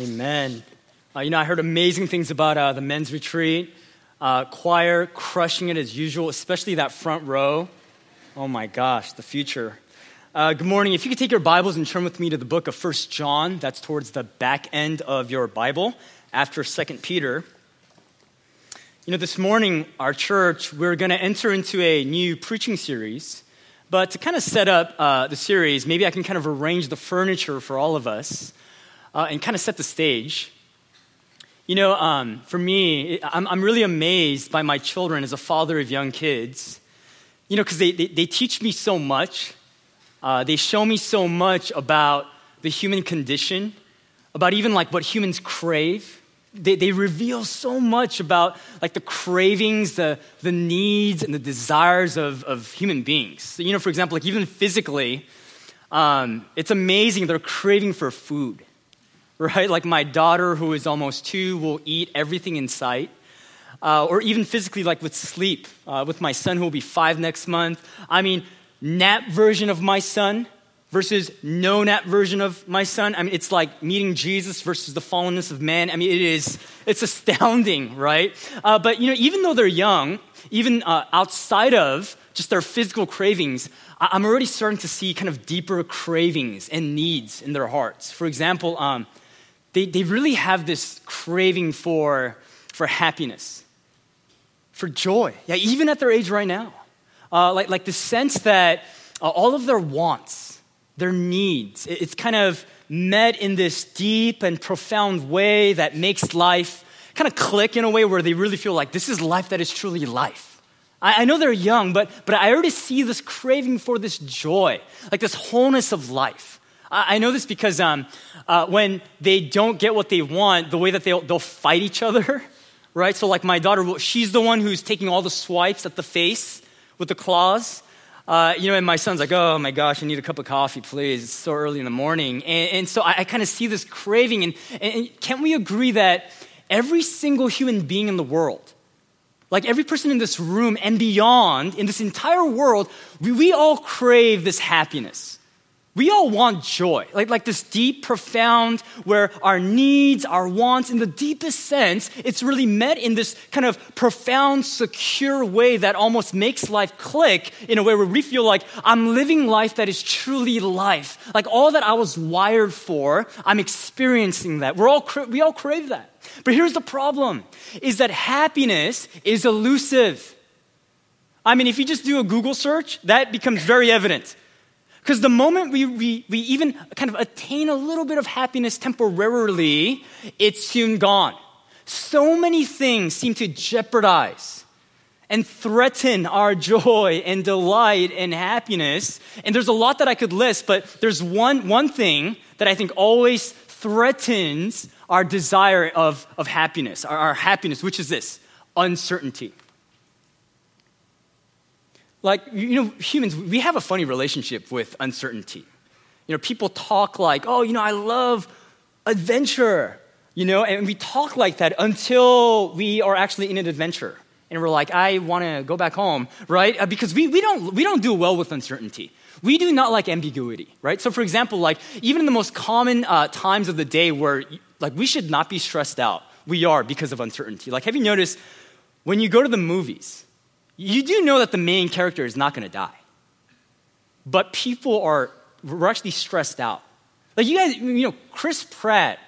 Amen. Uh, you know, I heard amazing things about uh, the men's retreat. Uh, choir crushing it as usual, especially that front row. Oh my gosh, the future. Uh, good morning. If you could take your Bibles and turn with me to the book of First John, that's towards the back end of your Bible after Second Peter. You know, this morning, our church, we're going to enter into a new preaching series. But to kind of set up uh, the series, maybe I can kind of arrange the furniture for all of us uh, and kind of set the stage. You know, um, for me, I'm, I'm really amazed by my children as a father of young kids, you know, because they, they, they, teach me so much. Uh, they show me so much about the human condition, about even like what humans crave. They, they reveal so much about like the cravings, the, the needs, and the desires of, of human beings. So, you know, for example, like even physically, um, it's amazing they're craving for food right? Like my daughter, who is almost two, will eat everything in sight. Uh, or even physically, like with sleep, uh, with my son, who will be five next month. I mean, nap version of my son versus no nap version of my son. I mean, it's like meeting Jesus versus the fallenness of man. I mean, it is, it's astounding, right? Uh, but, you know, even though they're young, even uh, outside of just their physical cravings, I'm already starting to see kind of deeper cravings and needs in their hearts. For example, um, they, they really have this craving for, for happiness, for joy. Yeah, even at their age right now. Uh, like, like the sense that uh, all of their wants, their needs, it, it's kind of met in this deep and profound way that makes life kind of click in a way where they really feel like this is life that is truly life. I, I know they're young, but, but I already see this craving for this joy, like this wholeness of life. I know this because um, uh, when they don't get what they want, the way that they'll, they'll fight each other, right? So, like my daughter, she's the one who's taking all the swipes at the face with the claws. Uh, you know, and my son's like, oh my gosh, I need a cup of coffee, please. It's so early in the morning. And, and so I, I kind of see this craving. And, and can't we agree that every single human being in the world, like every person in this room and beyond, in this entire world, we, we all crave this happiness. We all want joy, like, like this deep, profound, where our needs, our wants, in the deepest sense, it's really met in this kind of profound, secure way that almost makes life click in a way where we feel like I'm living life that is truly life. Like all that I was wired for, I'm experiencing that. We're all, we all crave that. But here's the problem is that happiness is elusive. I mean, if you just do a Google search, that becomes very evident. Because the moment we, we, we even kind of attain a little bit of happiness temporarily, it's soon gone. So many things seem to jeopardize and threaten our joy and delight and happiness. And there's a lot that I could list, but there's one, one thing that I think always threatens our desire of, of happiness, our, our happiness, which is this uncertainty. Like, you know, humans, we have a funny relationship with uncertainty. You know, people talk like, oh, you know, I love adventure, you know, and we talk like that until we are actually in an adventure. And we're like, I want to go back home, right? Uh, because we, we, don't, we don't do well with uncertainty. We do not like ambiguity, right? So, for example, like, even in the most common uh, times of the day where, like, we should not be stressed out, we are because of uncertainty. Like, have you noticed when you go to the movies, you do know that the main character is not going to die. But people are, we're actually stressed out. Like you guys, you know, Chris Pratt,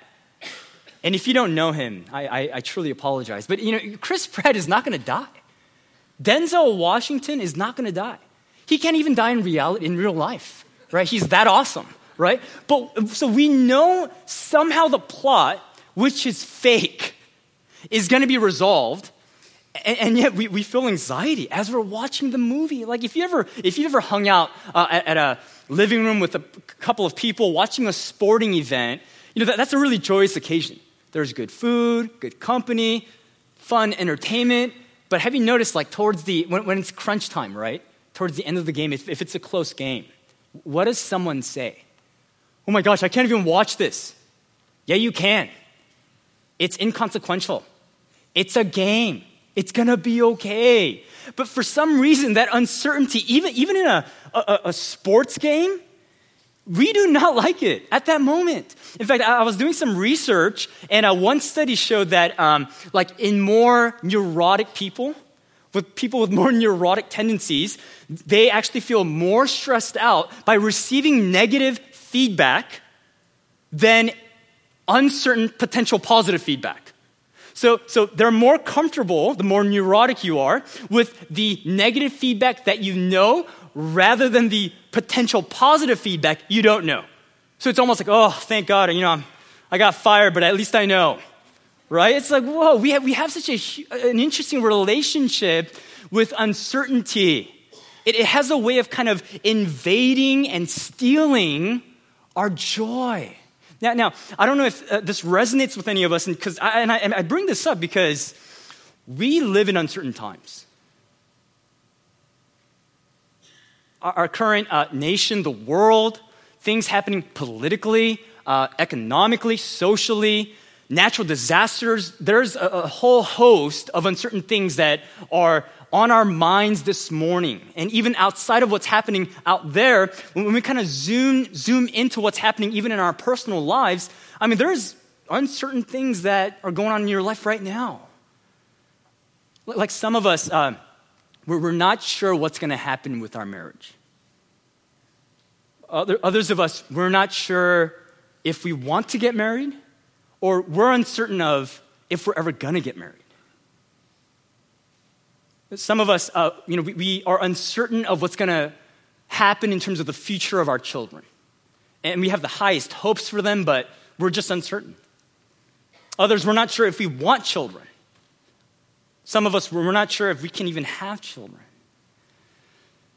and if you don't know him, I, I, I truly apologize. But, you know, Chris Pratt is not going to die. Denzel Washington is not going to die. He can't even die in reality, in real life, right? He's that awesome, right? But so we know somehow the plot, which is fake, is going to be resolved and, and, yet we, we feel anxiety as we're watching the movie. Like if you ever, if you ever hung out uh, at, at, a living room with a couple of people watching a sporting event, you know, that, that's a really joyous occasion. There's good food, good company, fun entertainment. But have you noticed, like, towards the, when, when it's crunch time, right? Towards the end of the game, if, if it's a close game, what does someone say? Oh my gosh, I can't even watch this. Yeah, you can. It's inconsequential. It's a game. It's gonna be okay. But for some reason, that uncertainty, even, even in a, a, a sports game, We do not like it at that moment. In fact, I was doing some research, and uh, one study showed that, um, like, in more neurotic people, with people with more neurotic tendencies, they actually feel more stressed out by receiving negative feedback than uncertain potential positive feedback. So, so they're more comfortable, the more neurotic you are, with the negative feedback that you know rather than the potential positive feedback you don't know. So it's almost like, oh, thank God, you know, I got fired, but at least I know. Right? It's like, whoa, we have, we have such a, an interesting relationship with uncertainty. It, it has a way of kind of invading and stealing our joy. Now, now I don't know if uh, this resonates with any of us, and, cause I, and, I, and I bring this up because we live in uncertain times. Our, our current uh, nation, the world, things happening politically, uh, economically, socially, natural disasters, there's a, a, whole host of uncertain things that are on our minds this morning. And even outside of what's happening out there, when we kind of zoom, zoom into what's happening even in our personal lives, I mean, there's uncertain things that are going on in your life right now. Like some of us, uh, we're, not sure what's going to happen with our marriage. Other, others of us, we're not sure if we want to get married, or we're uncertain of if we're ever going to get married. Some of us, uh, you know, we, we are uncertain of what's going to happen in terms of the future of our children. And we have the highest hopes for them, but we're just uncertain. Others, we're not sure if we want children. Some of us, we're not sure if we can even have children.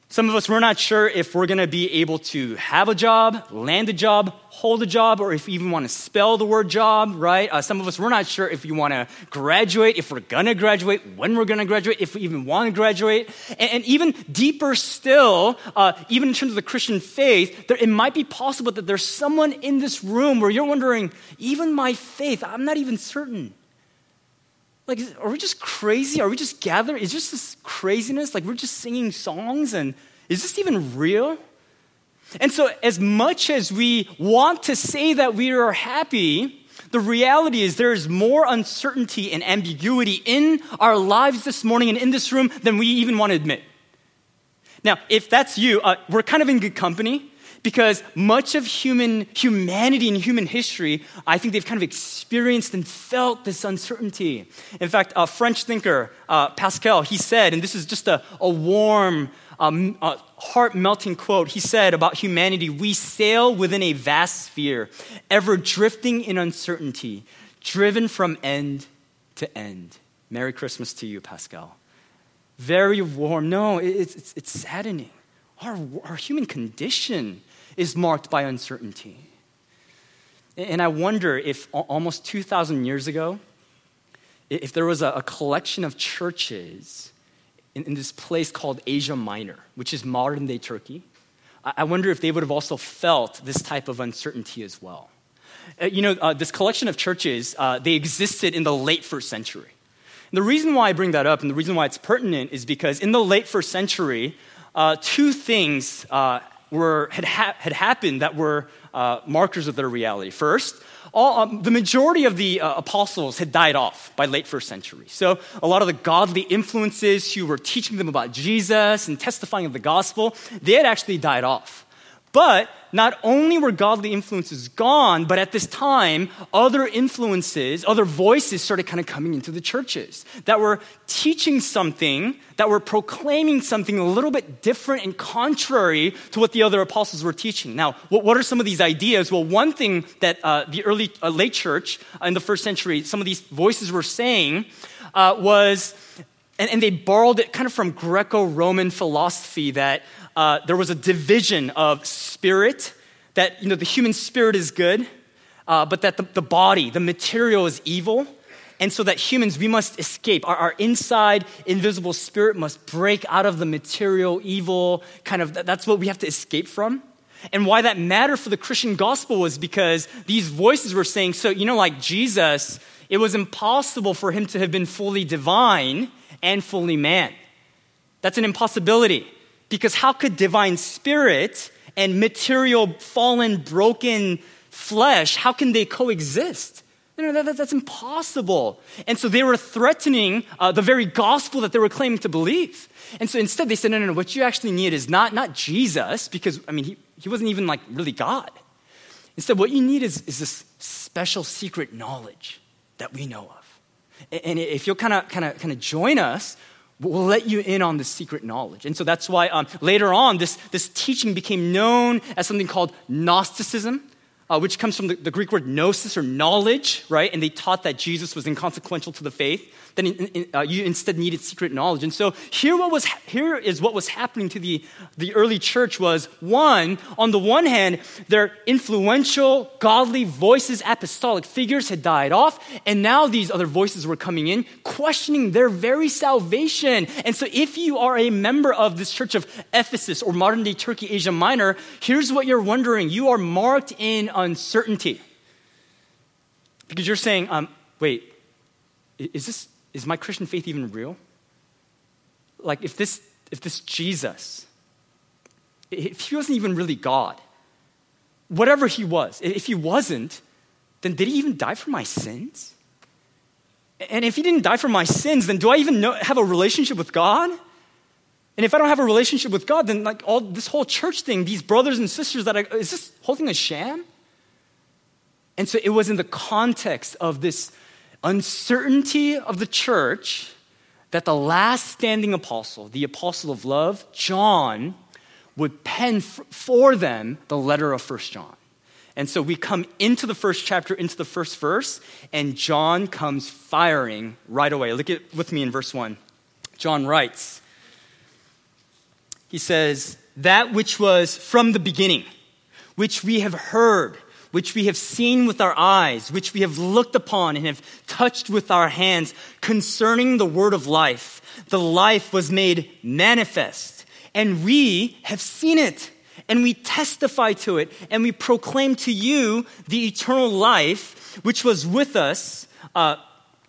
Some of us, we're not sure if we're going to be able to have a job, land a job, hold a job, or if we even want to spell the word job, right? Uh, some of us, we're not sure if we want to graduate, if we're going to graduate, when we're going to graduate, if we even want to graduate. And, and even deeper still, uh, even in terms of the Christian faith, there, it might be possible that there's someone in this room where you're wondering, even my faith, I'm not even certain. Like, are we just crazy? Are we just gathering? Is just this craziness? Like, we're just singing songs and is this even real? And so, as much as we want to say that we are happy, the reality is there is more uncertainty and ambiguity in our lives this morning and in this room than we even want to admit. Now, if that's you, uh, we're kind of in good company because much of human humanity and human history, I think they've kind of experienced and felt this uncertainty. In fact, a French thinker, uh, Pascal, he said, and this is just a, a warm, um, a heart melting quote. He said about humanity, we sail within a vast sphere, ever drifting in uncertainty, driven from end to end. Merry Christmas to you, Pascal. Very warm. No, it's, it's, it's saddening. Our, our human condition is marked by uncertainty. And I wonder if almost 2,000 years ago, if there was a, collection of churches in, this place called Asia Minor, which is modern day Turkey, I wonder if they would have also felt this type of uncertainty as well. Uh, you know, uh, this collection of churches, uh, they existed in the late first century. And the reason why I bring that up and the reason why it's pertinent is because in the late first century, two things were, had, ha- had happened that were uh, markers of their reality. First, all, um, the majority of the uh, apostles had died off by late first century. So a lot of the godly influences who were teaching them about Jesus and testifying of the gospel, they had actually died off. But not only were godly influences gone, but at this time, other influences, other voices started kind of coming into the churches that were teaching something, that were proclaiming something a little bit different and contrary to what the other apostles were teaching. Now, what, are some of these ideas? Well, one thing that uh, the early, uh, late church uh, in the first century, some of these voices were saying uh, was, and, and they borrowed it kind of from Greco Roman philosophy that uh, there was a division of spirit, that you know, the human spirit is good, uh, but that the, the, body, the material is evil. And so that humans, we must escape. Our, our, inside invisible spirit must break out of the material evil, kind of, that's what we have to escape from. And why that mattered for the Christian gospel was because these voices were saying, so, you know, like Jesus, it was impossible for him to have been fully divine and fully man. That's an impossibility. Because how could divine spirit and material, fallen, broken flesh, how can they coexist? No, no, that, that's impossible. And so they were threatening uh, the very gospel that they were claiming to believe. And so instead they said, no, no, no, what you actually need is not, not Jesus, because, I mean, he, he wasn't even like really God. Instead, what you need is, is this special secret knowledge that we know of. And if you'll kind of kind of kind of join us, we'll let you in on the secret knowledge. And so that's why um, later on, this, this teaching became known as something called Gnosticism uh, which comes from the, the, Greek word gnosis or knowledge, right? And they taught that Jesus was inconsequential to the faith. Then in, in, uh, you instead needed secret knowledge. And so here, what was, here is what was happening to the, the early church was one, on the one hand, their influential, godly voices, apostolic figures had died off, and now these other voices were coming in, questioning their very salvation. And so if you are a member of this church of Ephesus or modern day Turkey, Asia Minor, here's what you're wondering. You are marked in uncertainty. Because you're saying, um, wait, is, this, is my Christian faith even real? Like, if this, if this Jesus, if he wasn't even really God, whatever he was, if he wasn't, then did he even die for my sins? And if he didn't die for my sins, then do I even know, have a relationship with God? And if I don't have a relationship with God, then like all this whole church thing, these brothers and sisters that I, is this whole thing a sham? And so it was in the context of this uncertainty of the church that the last standing apostle, the apostle of love, John, would pen for them the letter of First John. And so we come into the first chapter, into the first verse, and John comes firing right away. Look at with me in verse 1. John writes, he says, That which was from the beginning, which we have heard which we have seen with our eyes, which we have looked upon and have touched with our hands concerning the word of life. The life was made manifest, and we have seen it, and we testify to it, and we proclaim to you the eternal life which was with us. Uh,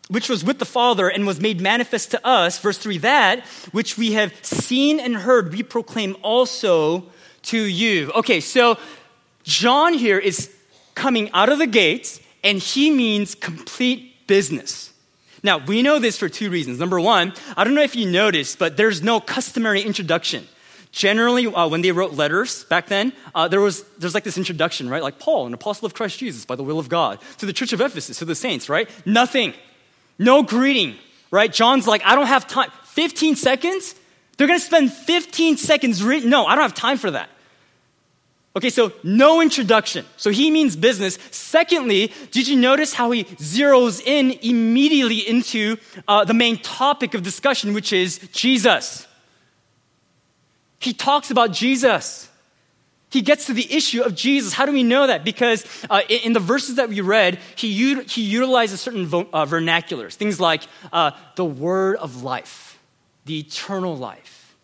which was with the Father and was made manifest to us, verse 3, that which we have seen and heard, we proclaim also to you. Okay, so John here is coming out of the gates, and he means complete business. Now, we know this for two reasons. Number one, I don't know if you noticed, but there's no customary introduction. Generally, uh, when they wrote letters back then, uh, there was there's like this introduction, right? Like Paul, an apostle of Christ Jesus, by the will of God, to the church of Ephesus, to the saints, right? Nothing, no greeting, right? John's like, I don't have time. 15 seconds? They're gonna spend 15 seconds. No, I don't have time for that. Okay, so no introduction. So he means business. Secondly, did you notice how he zeroes in immediately into uh, the main topic of discussion, which is Jesus? He talks about Jesus. He gets to the issue of Jesus. How do we know that? Because uh, in, the verses that we read, he, u- he utilizes certain vo- uh, vernaculars, things like uh, the word of life, the eternal life,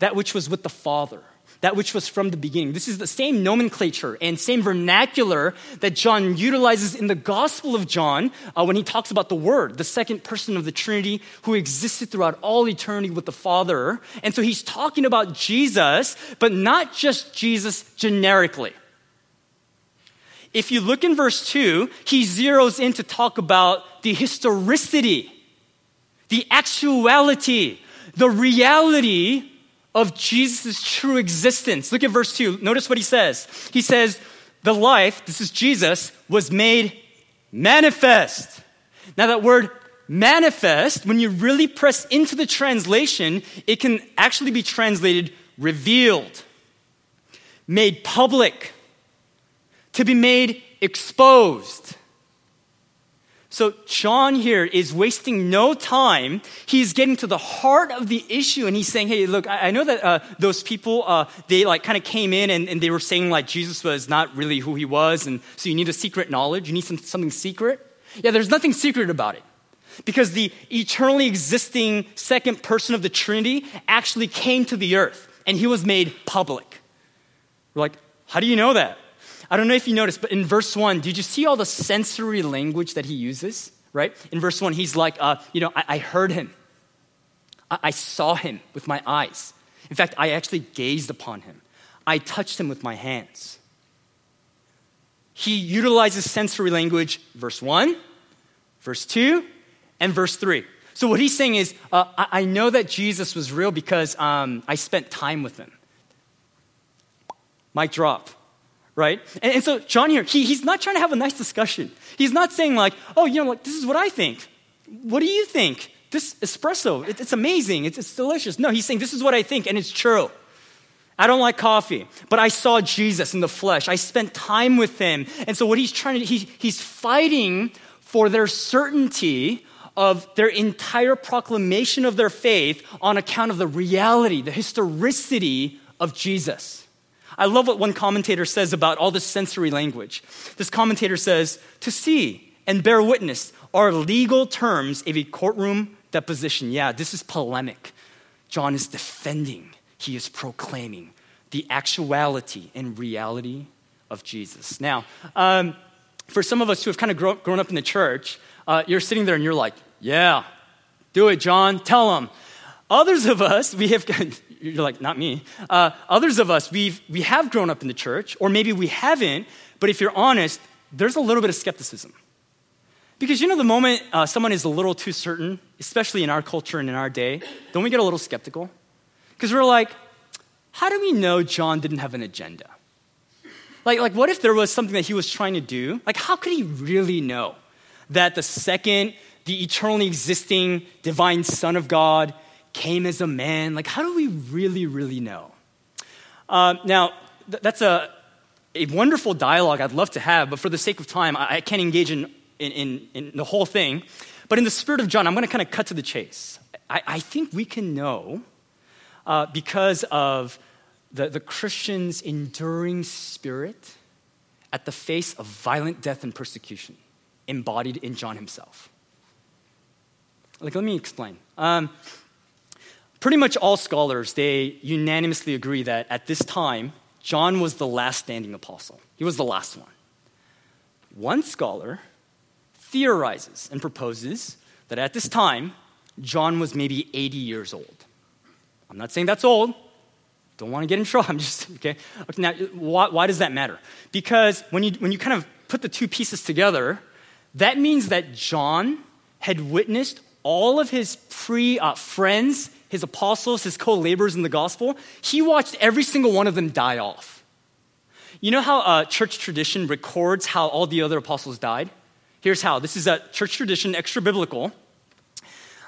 that which was with the Father that which was from the beginning. This is the same nomenclature and same vernacular that John utilizes in the Gospel of John uh, when he talks about the Word, the second person of the Trinity who existed throughout all eternity with the Father. And so he's talking about Jesus, but not just Jesus generically. If you look in verse 2, he zeroes in to talk about the historicity, the actuality, the reality of Jesus' true existence. Look at verse 2. Notice what he says. He says, The life, this is Jesus, was made manifest. Now, that word manifest, when you really press into the translation, it can actually be translated revealed, made public, to be made exposed. So, John here is wasting no time. He's getting to the heart of the issue and he's saying, Hey, look, I, I know that uh, those people, uh, they like kind of came in and, and, they were saying like Jesus was not really who he was. And so you need a secret knowledge. You need some, something secret. Yeah, there's nothing secret about it because the eternally existing second person of the Trinity actually came to the earth and he was made public. We're like, How do you know that? I don't know if you noticed, but in verse 1, did you see all the sensory language that he uses? Right? In verse 1, he's like, uh, you know, I, I heard him. I-, I saw him with my eyes. In fact, I actually gazed upon him. I touched him with my hands. He utilizes sensory language, verse 1, verse 2, and verse 3. So, what he's saying is, uh, I, I, know that Jesus was real because um, I spent time with him. Mic drop, right? And, and so, John here, he, he's not trying to have a nice discussion. He's not saying, like, oh, you know, like, this is what I think. What do you think? This espresso, it, it's amazing, it's, it's delicious. No, he's saying, this is what I think, and it's true. I don't like coffee, but I saw Jesus in the flesh. I spent time with him. And so, what he's trying to, he, he's fighting for their certainty of their entire proclamation of their faith on account of the reality, the historicity of Jesus. I love what one commentator says about all this sensory language. This commentator says, to see and bear witness are legal terms of a courtroom deposition. Yeah, this is polemic. John is defending, he is proclaiming the actuality and reality of Jesus. Now, um, for some of us who have kind of grown, grown up in the church, uh, you're sitting there and you're like, yeah, do it, John. Tell them. Others of us, we have, you're like, not me. Uh, others of us, we've, we have grown up in the church, or maybe we haven't, but if you're honest, there's a little bit of skepticism. Because you know, the moment uh, someone is a little too certain, especially in our culture and in our day, don't we get a little skeptical? Because we're like, how do we know John didn't have an agenda? Like, like, what if there was something that he was trying to do? Like, how could he really know that the second the eternally existing divine Son of God came as a man? Like, how do we really, really know? Uh, now, th- that's a, a wonderful dialogue I'd love to have, but for the sake of time, I, I can't engage in, in, in, in, the whole thing. But in the spirit of John, I'm going to kind of cut to the chase. I, I think we can know uh, because of the, the Christian's enduring spirit at the face of violent death and persecution embodied in John himself. Like, let me explain. Um, pretty much all scholars, they unanimously agree that at this time, John was the last standing apostle. He was the last one. One scholar theorizes and proposes that at this time, John was maybe 80 years old. I'm not saying that's old. Don't want to get in trouble. I'm just, okay? okay now, why, why does that matter? Because when you, when you kind of put the two pieces together, that means that John had witnessed all of his pre uh, friends, his apostles, his co laborers in the gospel, he watched every single one of them die off. You know how uh, church tradition records how all the other apostles died? Here's how this is a church tradition, extra biblical.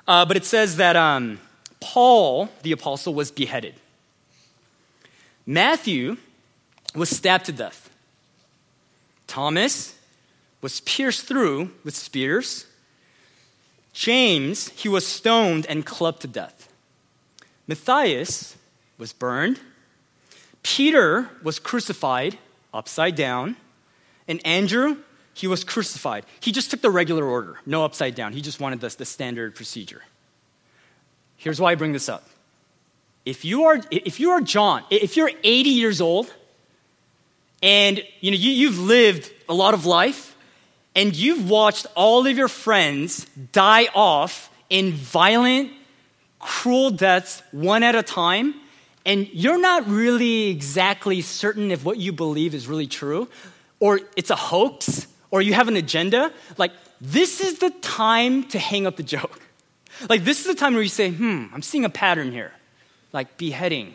Uh, but it says that um, Paul, the apostle, was beheaded. Matthew was stabbed to death. Thomas was pierced through with spears. James, he was stoned and clubbed to death. Matthias was burned. Peter was crucified upside down. And Andrew, he was crucified. He just took the regular order, no upside down. He just wanted the, the standard procedure. Here's why I bring this up. If you are, if you are John, if you're 80 years old, and you know, you, you've lived a lot of life, and you've watched all of your friends die off in violent, cruel deaths one at a time, and you're not really exactly certain if what you believe is really true, or it's a hoax, or you have an agenda, like this is the time to hang up the joke. Like this is the time where you say, hmm, I'm seeing a pattern here. Like beheading.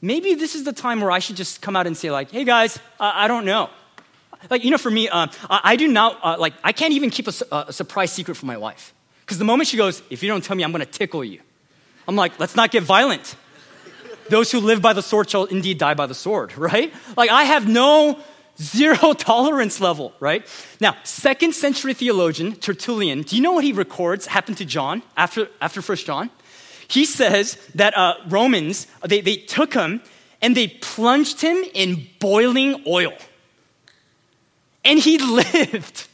Maybe this is the time where I should just come out and say, like, hey guys, I, I don't know. Like, you know, for me, uh, I, I, do not, uh, like, I can't even keep a, a surprise secret from my wife. Because the moment she goes, if you don't tell me, I'm going to tickle you. I'm like, let's not get violent. Those who live by the sword shall indeed die by the sword, right? Like, I have no zero tolerance level, right? Now, second century theologian Tertullian, do you know what he records happened to John after, after First John? He says that uh, Romans, they, they took him and they plunged him in boiling oil. And he lived.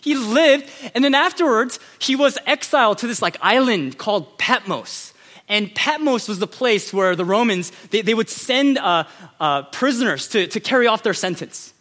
He lived, and then afterwards, he was exiled to this like island called Patmos. And Patmos was the place where the Romans, they, they would send uh, uh, prisoners to, to carry off their sentence.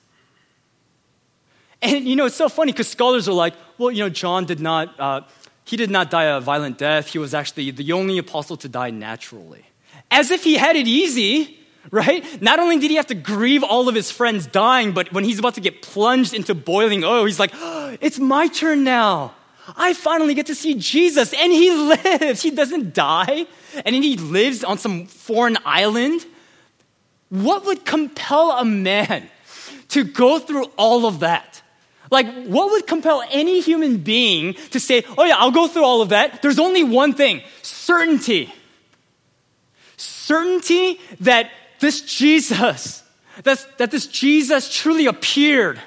And you know, it's so funny because scholars are like, well, you know, John did not, uh, he did not die a violent death. He was actually the only apostle to die naturally. As if he had it easy, right? Not only did he have to grieve all of his friends dying, but when he's about to get plunged into boiling oil, he's like, oh, it's my turn now. I finally get to see Jesus. And he lives. He doesn't die. And he lives on some foreign island. What would compel a man to go through all of that? Like, what would compel any human being to say, oh, yeah, I'll go through all of that? There's only one thing certainty. Certainty that this Jesus, that, that this Jesus truly appeared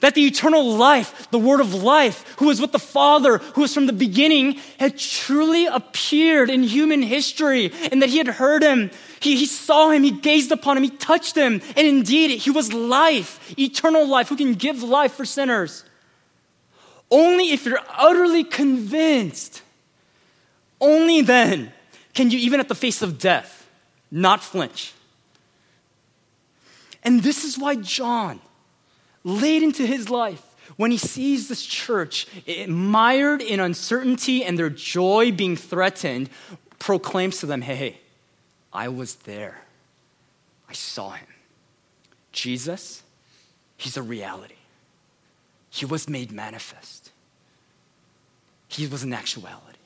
that the eternal life, the word of life, who was with the Father, who was from the beginning, had truly appeared in human history and that he had heard him. He, he saw him, he gazed upon him, he touched him. And indeed, he was life, eternal life, who can give life for sinners. Only if you're utterly convinced, only then can you, even at the face of death, not flinch. And this is why John, late into his life when he sees this church mired in uncertainty and their joy being threatened, proclaims to them, hey, I was there. I saw him. Jesus, he's a reality. He was made manifest. He was an actuality.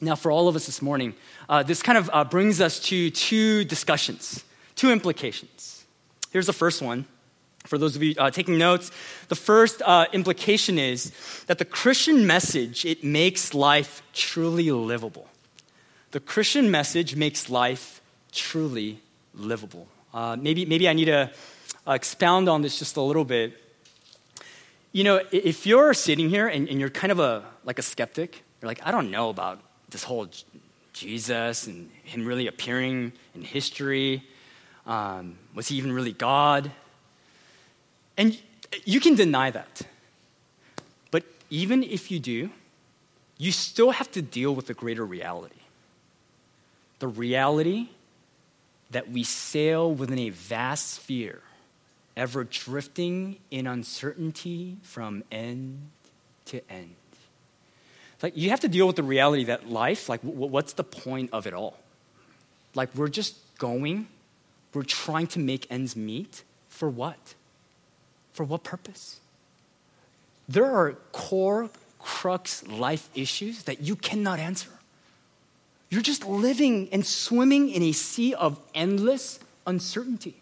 Now, for all of us this morning, uh, this kind of uh, brings us to two discussions, two implications. Here's the first one for those of you uh, taking notes, the first uh, implication is that the Christian message it makes life truly livable. The Christian message makes life truly livable. Uh, maybe, maybe I need to uh, expound on this just a little bit. You know, if you're sitting here and, and you're kind of a like a skeptic, you're like, I don't know about this whole Jesus and him really appearing in history. Um, was he even really God? And you can deny that. But even if you do, you still have to deal with the greater reality the reality that we sail within a vast sphere, ever drifting in uncertainty from end to end. Like, you have to deal with the reality that life, like, what's the point of it all? Like, we're just going, we're trying to make ends meet for what? For what purpose? There are core, crux life issues that you cannot answer. You're just living and swimming in a sea of endless uncertainty.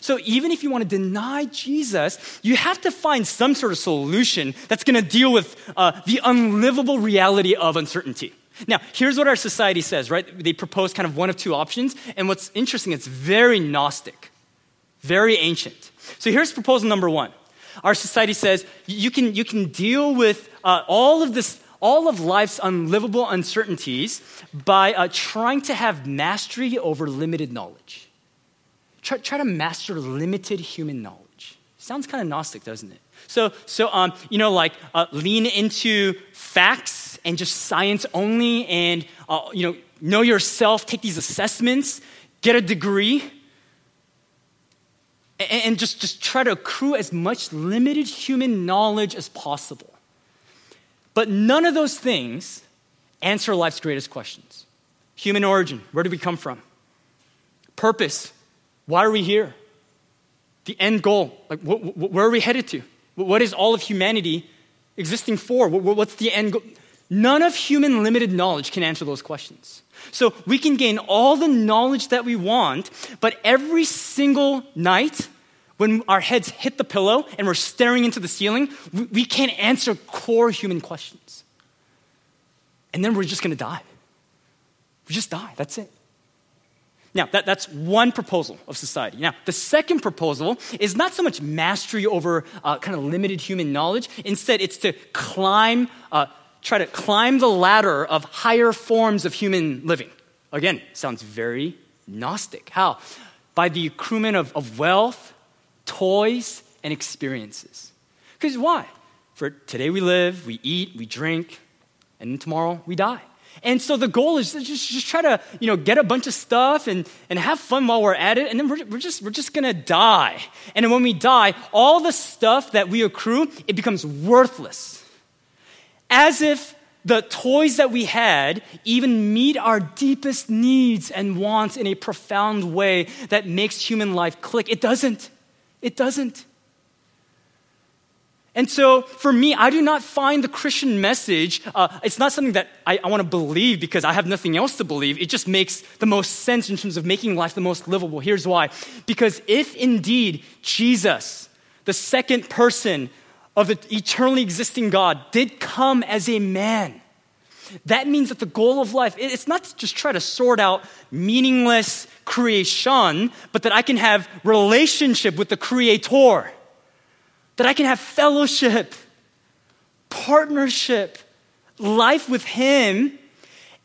So, even if you want to deny Jesus, you have to find some sort of solution that's going to deal with uh, the unlivable reality of uncertainty. Now, here's what our society says, right? They propose kind of one of two options. And what's interesting, it's very Gnostic, very ancient. So, here's proposal number one our society says you can, you can deal with uh, all of this, all of life's unlivable uncertainties by uh, trying to have mastery over limited knowledge. Try, try to master limited human knowledge. Sounds kind of Gnostic, doesn't it? So, so um, you know, like uh, lean into facts and just science only, and uh, you know, know yourself. Take these assessments, get a degree, and just, just try to accrue as much limited human knowledge as possible. But none of those things answer life's greatest questions human origin, where do we come from? Purpose, why are we here? The end goal, like wh- wh- where are we headed to? What is all of humanity existing for? What's the end goal? None of human limited knowledge can answer those questions. So we can gain all the knowledge that we want, but every single night, when our heads hit the pillow and we're staring into the ceiling, we, can't answer core human questions. And then we're just gonna die. We just die, that's it. Now, that, that's one proposal of society. Now, the second proposal is not so much mastery over uh, kind of limited human knowledge. Instead, it's to climb, uh, try to climb the ladder of higher forms of human living. Again, sounds very Gnostic. How? By the accruement of, of wealth, toys, and experiences. Because why? For today we live, we eat, we drink, and tomorrow we die. And so the goal is just, just try to, you know, get a bunch of stuff and, and have fun while we're at it, and then we're, we're just, we're just gonna die. And then when we die, all the stuff that we accrue, it becomes worthless. As if the toys that we had even meet our deepest needs and wants in a profound way that makes human life click. It doesn't. It doesn't. And so, for me, I do not find the Christian message, uh, it's not something that I, I want to believe because I have nothing else to believe. It just makes the most sense in terms of making life the most livable. Here's why. Because if indeed Jesus, the second person of the eternally existing God, did come as a man, that means that the goal of life, it's not to just try to sort out meaningless creation, but that I can have relationship with the Creator. That I can have fellowship, partnership, life with Him,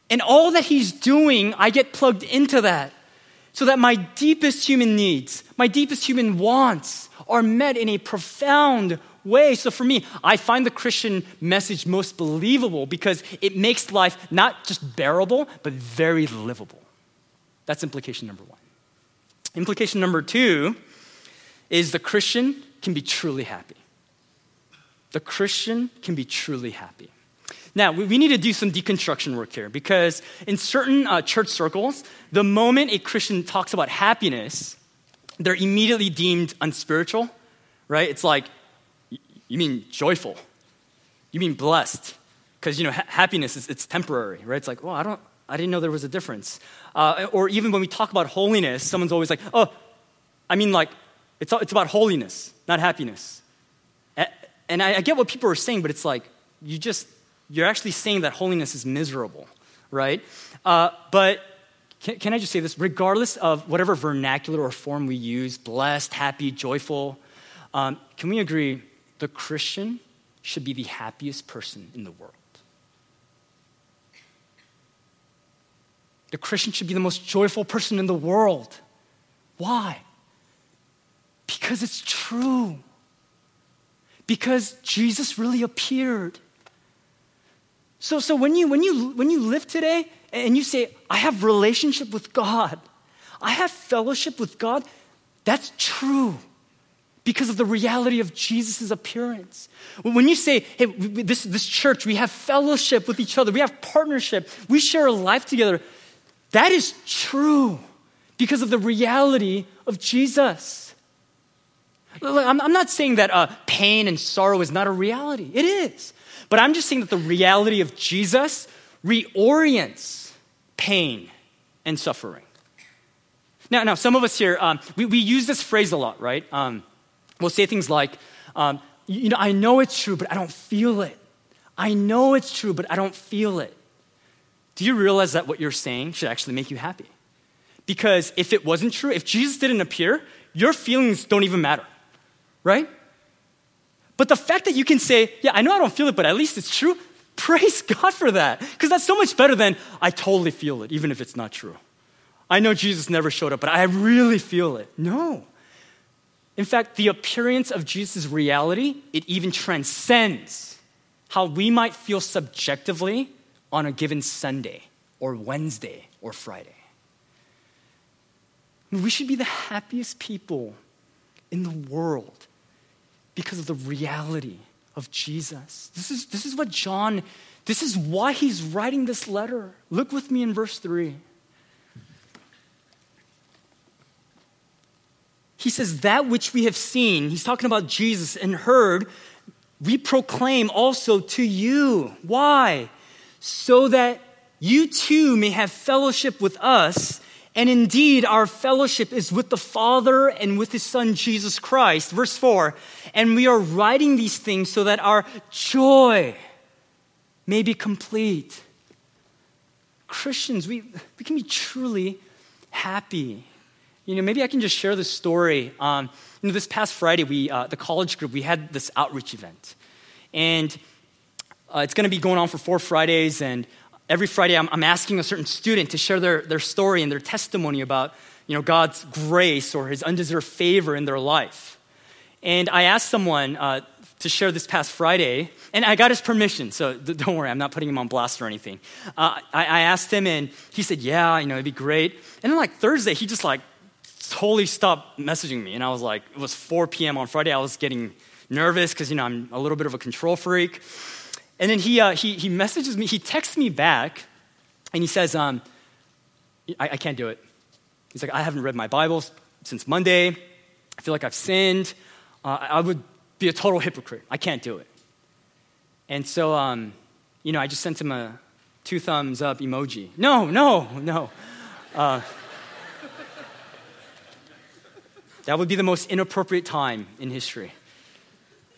and all that He's doing, I get plugged into that. So that my deepest human needs, my deepest human wants are met in a profound way. So for me, I find the Christian message most believable because it makes life not just bearable, but very livable. That's implication number one. Implication number two is the Christian can be truly happy. The Christian can be truly happy. Now, we need to do some deconstruction work here because in certain uh, church circles, the moment a Christian talks about happiness, they're immediately deemed unspiritual, right? It's like, you mean joyful, you mean blessed, because you know ha- happiness is it's temporary, right? It's like, well, I don't, I didn't know there was a difference. Uh, or even when we talk about holiness, someone's always like, oh, I mean like it's, it's about holiness, not happiness. And I, I get what people are saying, but it's like, you just, you're actually saying that holiness is miserable, right? Uh, but can, can I just say this? Regardless of whatever vernacular or form we use, blessed, happy, joyful, um, can we agree the Christian should be the happiest person in the world? The Christian should be the most joyful person in the world. Why? Because it's true. Because Jesus really appeared. So, so when, you, when, you, when you live today and you say, I have relationship with God, I have fellowship with God, that's true because of the reality of Jesus' appearance. When you say, hey, this, this church, we have fellowship with each other, we have partnership, we share a life together, that is true because of the reality of Jesus. I'm, I'm not saying that uh, pain and sorrow is not a reality. It is. But I'm just saying that the reality of Jesus reorients pain and suffering. Now, now some of us here, um, we, we use this phrase a lot, right? Um, we'll say things like, um, you know, I know it's true, but I don't feel it. I know it's true, but I don't feel it. Do you realize that what you're saying should actually make you happy? Because if it wasn't true, if Jesus didn't appear, your feelings don't even matter right? But the fact that you can say, yeah, I know I don't feel it, but at least it's true, praise God for that. Because that's so much better than I totally feel it, even if it's not true. I know Jesus never showed up, but I really feel it. No. In fact, the appearance of Jesus' reality, it even transcends how we might feel subjectively on a given Sunday or Wednesday or Friday. We should be the happiest people in the world because of the reality of Jesus. This is, this is what John, this is why he's writing this letter. Look with me in verse 3. He says, That which we have seen, he's talking about Jesus, and heard, we proclaim also to you. Why? So that you too may have fellowship with us. And indeed, our fellowship is with the Father and with His Son, Jesus Christ. Verse 4 And we are writing these things so that our joy may be complete. Christians, we, we can be truly happy. You know, maybe I can just share this story. Um, you know, this past Friday, we, uh, the college group, we had this outreach event. And uh, it's going to be going on for four Fridays. And every Friday I'm, I'm, asking a certain student to share their, their story and their testimony about you know, God's grace or his undeserved favor in their life. And I asked someone uh, to share this past Friday, and I got his permission, so don't worry, I'm not putting him on blast or anything. Uh, I, I asked him, and he said, Yeah, you know, it'd be great. And then, like, Thursday, he just, like, totally stopped messaging me. And I was like, It was 4 p.m. on Friday. I was getting nervous because, you know, I'm a little bit of a control freak. And then he, uh, he, he messages me, he texts me back, and he says, um, I, I can't do it. He's like, I haven't read my Bible since Monday. I feel like I've sinned. Uh, I would be a total hypocrite. I can't do it. And so, um, you know, I just sent him a two thumbs up emoji. No, no, no. Uh, that would be the most inappropriate time in history.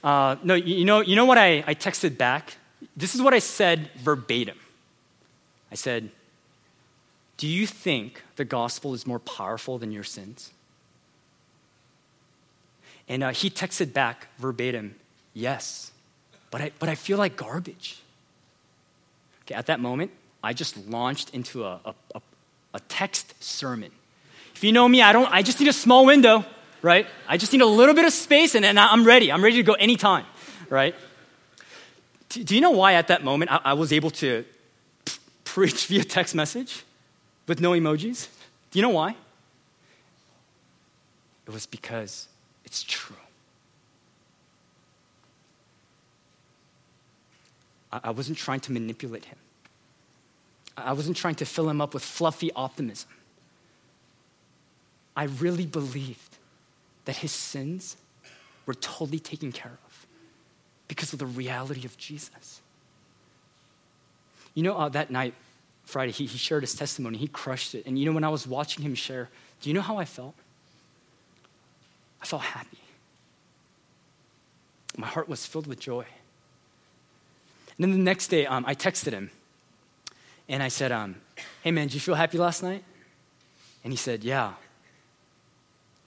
Uh, no, you know, you know what I, I texted back? This is what I said verbatim. I said, Do you think the gospel is more powerful than your sins? And uh, he texted back verbatim, Yes, but I, but I feel like garbage. Okay, at that moment, I just launched into a, a, a, a text sermon. If you know me, I, don't, I just need a small window, right? I just need a little bit of space and, I'm ready. I'm ready to go anytime, right? Do you know why at that moment I, was able to preach via text message with no emojis? Do you know why? It was because it's true. I wasn't trying to manipulate him. I wasn't trying to fill him up with fluffy optimism. I really believed that his sins were totally taken care of because of the reality of Jesus. You know, uh, that night, Friday, he, he shared his testimony. He crushed it. And you know, when I was watching him share, do you know how I felt? I felt happy. My heart was filled with joy. And then the next day, um, I texted him and I said, um, Hey man, did you feel happy last night? And he said, Yeah.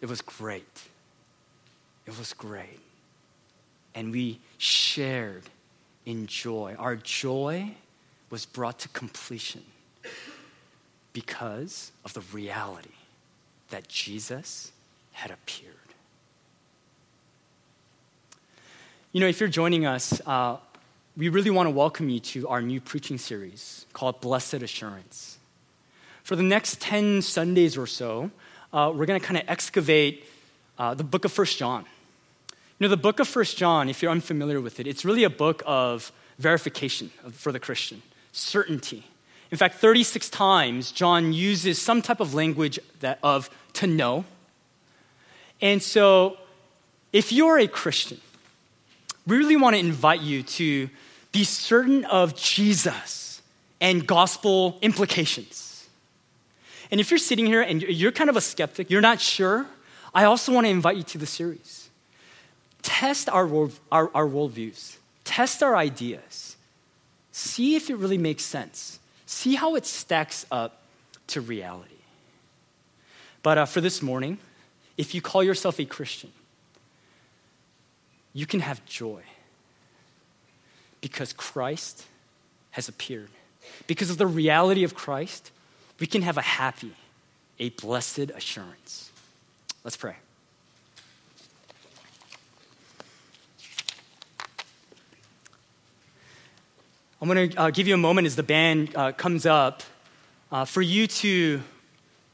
It was great. It was great and we shared in joy. Our joy was brought to completion because of the reality that Jesus had appeared. You know, if you're joining us, uh, we really want to welcome you to our new preaching series called Blessed Assurance. For the next 10 Sundays or so, uh, we're going to kind of excavate uh, the book of First John. You know, the book of First John, if you're unfamiliar with it, it's really a book of verification for the Christian, certainty. In fact, 36 times, John uses some type of language that, of to know. And so, if you're a Christian, we really want to invite you to be certain of Jesus and gospel implications. And if you're sitting here and you're kind of a skeptic, you're not sure, I also want to invite you to the series test our, world, our, our worldviews, test our ideas, see if it really makes sense, see how it stacks up to reality. But uh, for this morning, if you call yourself a Christian, you can have joy because Christ has appeared. Because of the reality of Christ, we can have a happy, a blessed assurance. Let's pray. I'm going to uh, give you a moment as the band uh, comes up uh, for you to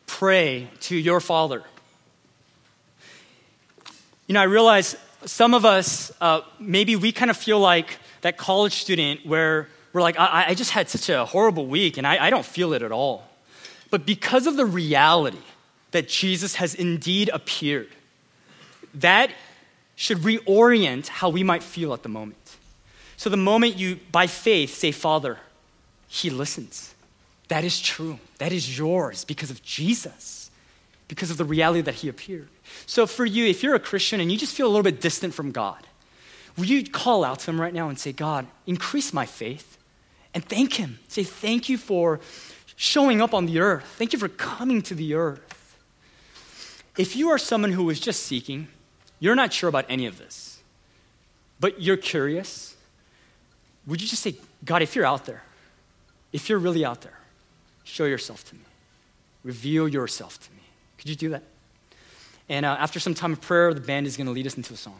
pray to your Father. You know, I realize some of us, uh, maybe we kind of feel like that college student where we're like, I, I just had such a horrible week and I, I don't feel it at all. But because of the reality that Jesus has indeed appeared, that should reorient how we might feel at the moment. So the moment you, by faith, say, Father, He listens. That is true. That is yours because of Jesus, because of the reality that He appeared. So for you, if you're a Christian and you just feel a little bit distant from God, will you call out to Him right now and say, God, increase my faith? And thank Him. Say, thank you for showing up on the earth. Thank you for coming to the earth. If you are someone who is just seeking, you're not sure about any of this, but you're curious, would you just say, God, if you're out there, if you're really out there, show yourself to me. Reveal yourself to me. Could you do that? And uh, after some time of prayer, the band is going to lead us into a song.